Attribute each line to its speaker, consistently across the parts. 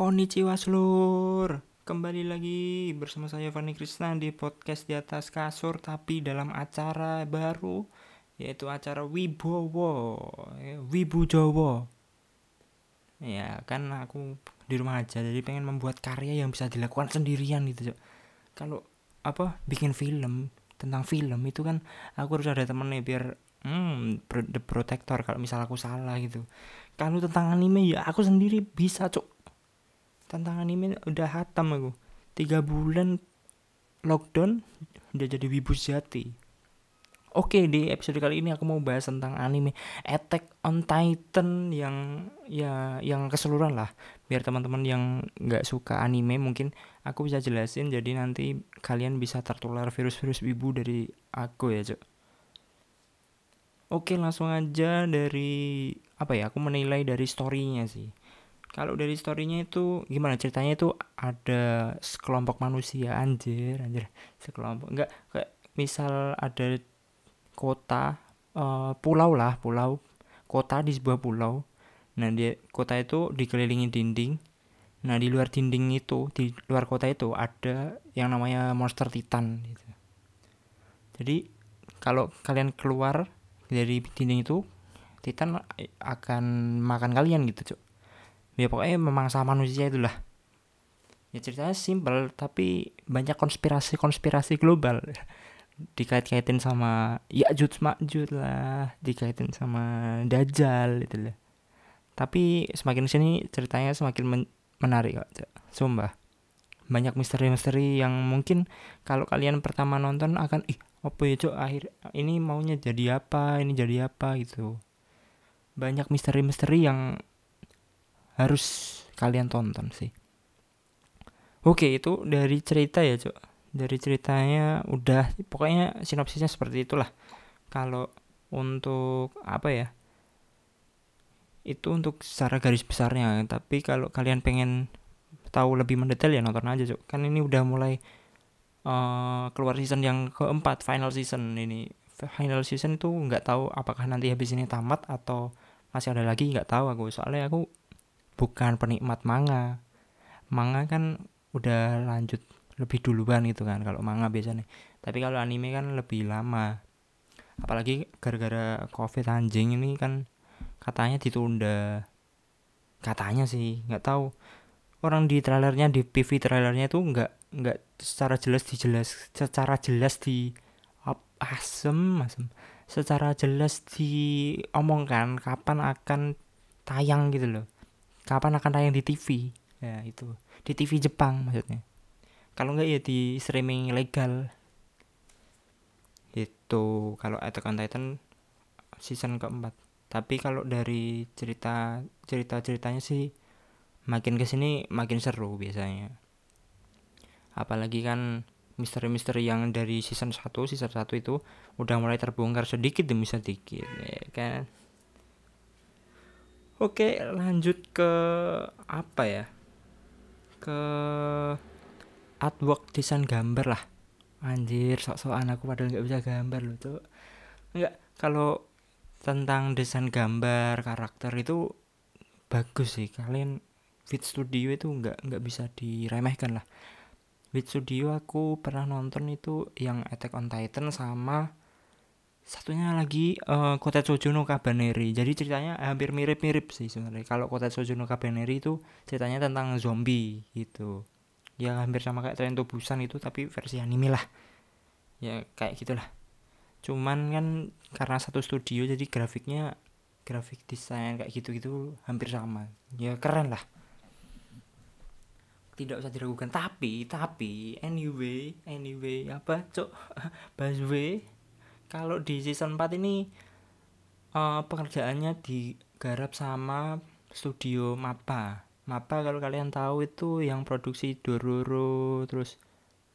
Speaker 1: Konnichiwa seluruh Kembali lagi bersama saya Fani Krishna di podcast di atas kasur Tapi dalam acara baru Yaitu acara Wibowo eh, Wibu Jowo Ya kan aku di rumah aja Jadi pengen membuat karya yang bisa dilakukan sendirian gitu Kalau apa bikin film tentang film itu kan aku harus ada temen nih biar hmm the protector kalau misal aku salah gitu. Kalau tentang anime ya aku sendiri bisa cok tentang anime udah hatam aku. Tiga bulan lockdown udah jadi wibu sejati. Oke di episode kali ini aku mau bahas tentang anime Attack on Titan yang ya yang keseluruhan lah. Biar teman-teman yang nggak suka anime mungkin aku bisa jelasin. Jadi nanti kalian bisa tertular virus-virus wibu dari aku ya cok Oke langsung aja dari apa ya aku menilai dari storynya sih kalau dari storynya itu gimana ceritanya itu? Ada sekelompok manusia anjir anjir. Sekelompok enggak kayak misal ada kota uh, pulau lah pulau. Kota di sebuah pulau. Nah dia kota itu dikelilingi dinding. Nah di luar dinding itu di luar kota itu ada yang namanya monster titan gitu. Jadi kalau kalian keluar dari dinding itu titan akan makan kalian gitu cuk ya pokoknya memangsa manusia itulah. Ya ceritanya simpel tapi banyak konspirasi konspirasi global. Dikait-kaitin sama ya jut makjut lah. Dikaitin sama dajjal itu lah. Tapi semakin sini ceritanya semakin men menarik kok sumpah. Banyak misteri-misteri yang mungkin kalau kalian pertama nonton akan ih apa ya cok? Akhir ini maunya jadi apa? Ini jadi apa? gitu. Banyak misteri-misteri yang harus kalian tonton sih. Oke itu dari cerita ya cok dari ceritanya udah pokoknya sinopsisnya seperti itulah. Kalau untuk apa ya itu untuk secara garis besarnya. Tapi kalau kalian pengen tahu lebih mendetail ya nonton aja cok kan ini udah mulai uh, keluar season yang keempat final season ini. Final season itu nggak tahu apakah nanti habis ini tamat atau masih ada lagi nggak tahu aku. Soalnya aku bukan penikmat manga. Manga kan udah lanjut lebih duluan gitu kan kalau manga biasanya. Tapi kalau anime kan lebih lama. Apalagi gara-gara covid anjing ini kan katanya ditunda. Katanya sih nggak tahu. Orang di trailernya di PV trailernya itu nggak nggak secara jelas dijelas secara jelas di asem asem. Secara jelas diomongkan kapan akan tayang gitu loh kapan akan tayang di TV ya itu. Di TV Jepang maksudnya. Kalau enggak ya di streaming legal. Itu kalau Attack on Titan season keempat. Tapi kalau dari cerita cerita ceritanya sih makin ke sini makin seru biasanya. Apalagi kan misteri-misteri yang dari season 1 season 1 itu udah mulai terbongkar sedikit demi sedikit ya kan Oke, lanjut ke apa ya? Ke artwork desain gambar lah. Anjir, sok-sokan aku padahal nggak bisa gambar loh, tuh. Enggak, kalau tentang desain gambar karakter itu bagus sih. Kalian Fit Studio itu nggak nggak bisa diremehkan lah. Fit Studio aku pernah nonton itu yang Attack on Titan sama satunya lagi uh, Kota no Kabaneri. Jadi ceritanya hampir mirip-mirip sih sebenarnya. Kalau Kota no Kabaneri itu ceritanya tentang zombie gitu. Ya hampir sama kayak Train to Busan itu tapi versi anime lah. Ya kayak gitulah. Cuman kan karena satu studio jadi grafiknya grafik desain kayak gitu-gitu hampir sama. Ya keren lah. Tidak usah diragukan. Tapi tapi anyway anyway apa cok busway kalau di season 4 ini uh, pekerjaannya digarap sama studio Mapa Mapa kalau kalian tahu itu yang produksi Dororo terus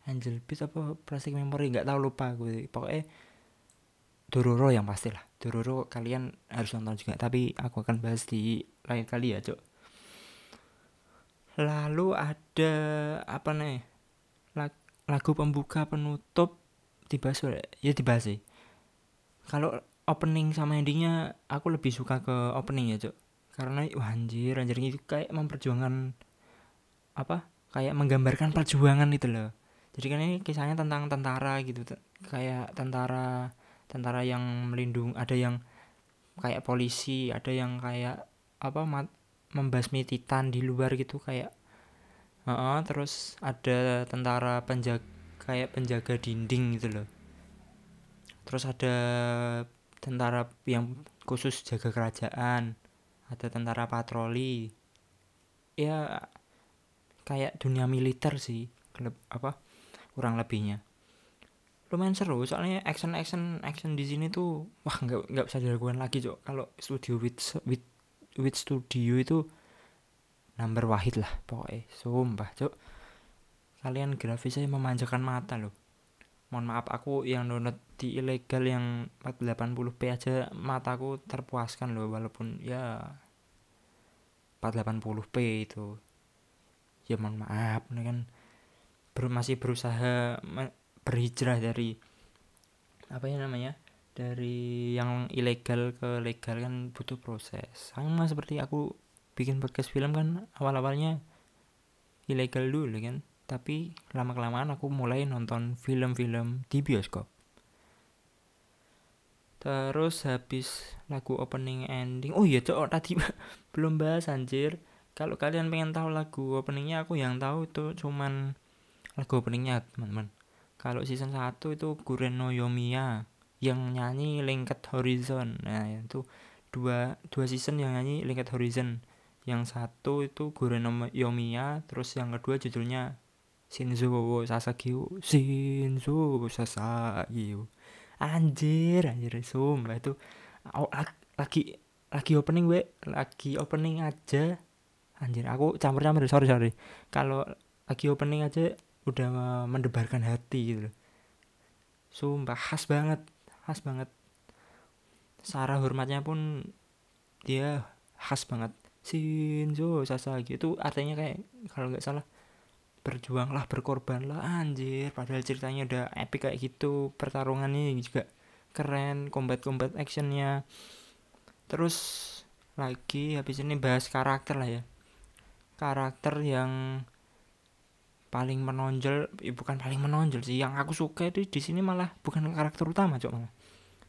Speaker 1: Angel Beats apa Plastic Memory nggak tahu lupa gue pokoknya Dororo yang pasti lah. Dororo kalian harus nonton juga tapi aku akan bahas di lain kali ya cok lalu ada apa nih lagu pembuka penutup dibahas ya dibahas sih kalau opening sama endingnya aku lebih suka ke opening ya cok karena wah anjir anjir itu kayak memperjuangkan apa kayak menggambarkan perjuangan itu loh. Jadi kan ini kisahnya tentang tentara gitu kayak tentara tentara yang melindung ada yang kayak polisi ada yang kayak apa mat, membasmi titan di luar gitu kayak uh -uh, terus ada tentara penjaga kayak penjaga dinding gitu loh terus ada tentara yang khusus jaga kerajaan ada tentara patroli. Ya kayak dunia militer sih apa kurang lebihnya. Lumayan seru soalnya action action action di sini tuh wah nggak nggak bisa diragukan lagi cok. Kalau studio with with with studio itu number wahid lah pokoknya sumpah cok. Kalian grafisnya memanjakan mata loh. Mohon maaf aku yang download di ilegal yang 480p aja mataku terpuaskan loh walaupun ya 480p itu. Ya mohon maaf ini kan ber masih berusaha berhijrah dari apa ya namanya dari yang ilegal ke legal kan butuh proses. Sama seperti aku bikin podcast film kan awal-awalnya ilegal dulu kan tapi lama kelamaan aku mulai nonton film-film di bioskop terus habis lagu opening ending oh iya cok tadi belum bahas anjir. Kalau kalian pengen tahu lagu openingnya aku yang tahu itu cuman lagu openingnya teman-teman. Kalau season 1 itu Guren no Yomiya yang nyanyi Linked Horizon. Nah itu dua dua season yang nyanyi Linked Horizon. Yang satu itu Guren no Yomiya terus yang kedua judulnya Shinzo Sasagi Shinzo Sasagi anjir anjir sumpah itu. Lagi lagi opening gue lagi opening aja. Anjir aku campur-campur sorry sorry. Kalau lagi opening aja udah mendebarkan hati gitu loh. Sumpah khas banget. Khas banget. Sarah hormatnya pun dia khas banget. Shinzo Sasagi. Itu artinya kayak kalau nggak salah berjuanglah berkorbanlah. Anjir padahal ceritanya udah epic kayak gitu. Pertarungannya juga keren combat combat actionnya. Terus lagi habis ini bahas karakter lah ya. Karakter yang paling menonjol eh, bukan paling menonjol sih yang aku suka itu di sini malah bukan karakter utama cok malah.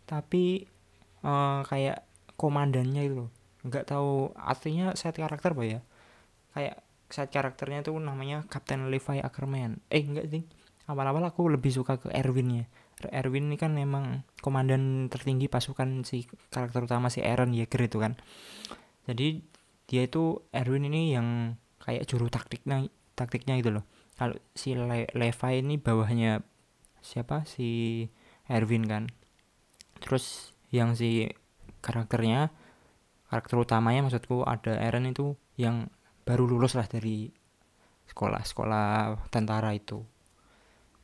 Speaker 1: Tapi uh, kayak komandannya itu nggak tahu artinya set karakter apa ya. Kayak set karakternya itu namanya Captain Levi Ackerman. Eh enggak sih. Awal-awal aku lebih suka ke Erwin ya. Erwin ini kan memang komandan tertinggi pasukan si karakter utama si Aaron Yeager itu kan. Jadi dia itu Erwin ini yang kayak juru taktiknya taktiknya itu loh. Kalau si Le Levi ini bawahnya siapa? Si Erwin kan. Terus yang si karakternya karakter utamanya maksudku ada Eren itu yang baru lulus lah dari sekolah sekolah tentara itu.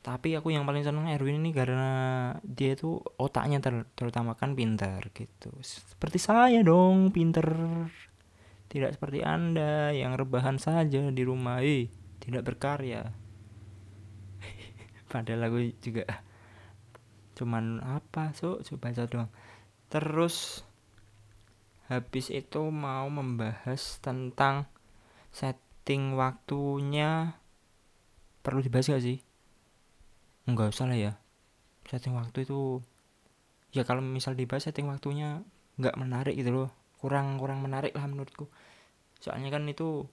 Speaker 1: Tapi aku yang paling seneng Erwin ini karena dia itu otaknya ter terutama kan pintar gitu. Seperti saya dong pinter tidak seperti anda yang rebahan saja di rumah. Eh tidak berkarya. Padahal aku juga cuman apa so coba baca doang. Terus habis itu mau membahas tentang setting waktunya perlu dibahas gak sih? Enggak usah lah ya. Setting waktu itu ya kalau misal dibahas setting waktunya nggak menarik gitu loh. Kurang kurang menarik lah menurutku. Soalnya kan itu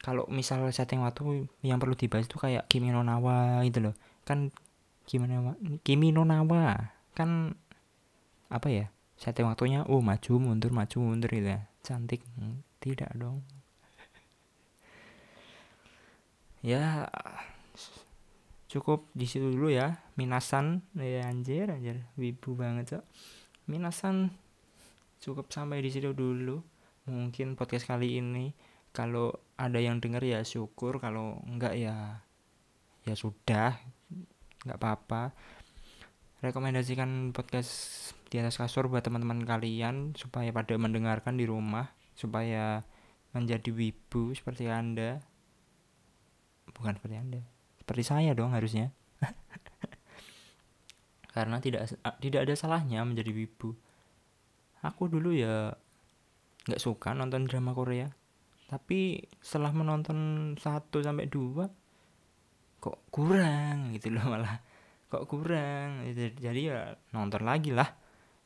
Speaker 1: kalau misal setting waktu yang perlu dibahas itu kayak Kimi no Nawa gitu loh. Kan gimana Kimi no Nawa kan apa ya? Setting waktunya oh maju mundur maju mundur gitu ya. Cantik hmm, tidak dong ya cukup di situ dulu ya. Minasan ya anjir anjir. Wibu banget cok. Minasan cukup sampai di situ dulu. Mungkin podcast kali ini kalau ada yang denger ya syukur. Kalau enggak ya ya sudah. Nggak apa-apa. Rekomendasikan podcast di atas kasur buat teman-teman kalian supaya pada mendengarkan di rumah supaya menjadi wibu seperti anda bukan seperti anda. Seperti saya dong harusnya. Karena tidak tidak ada salahnya menjadi wibu. Aku dulu ya nggak suka nonton drama Korea. Tapi setelah menonton satu sampai dua kok kurang gitu loh malah. Kok kurang. Jadi ya nonton lagi lah.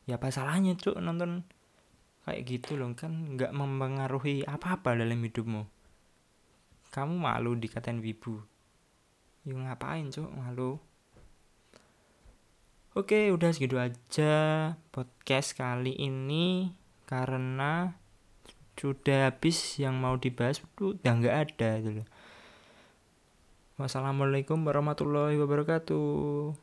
Speaker 1: Ya apa salahnya cuk nonton kayak gitu loh. Kan nggak mempengaruhi apa-apa dalam hidupmu kamu malu dikatain wibu? Ya ngapain cuk? Malu. Oke, udah segitu aja podcast kali ini karena sudah habis yang mau dibahas udah nggak ada gitu Wassalamualaikum warahmatullahi wabarakatuh.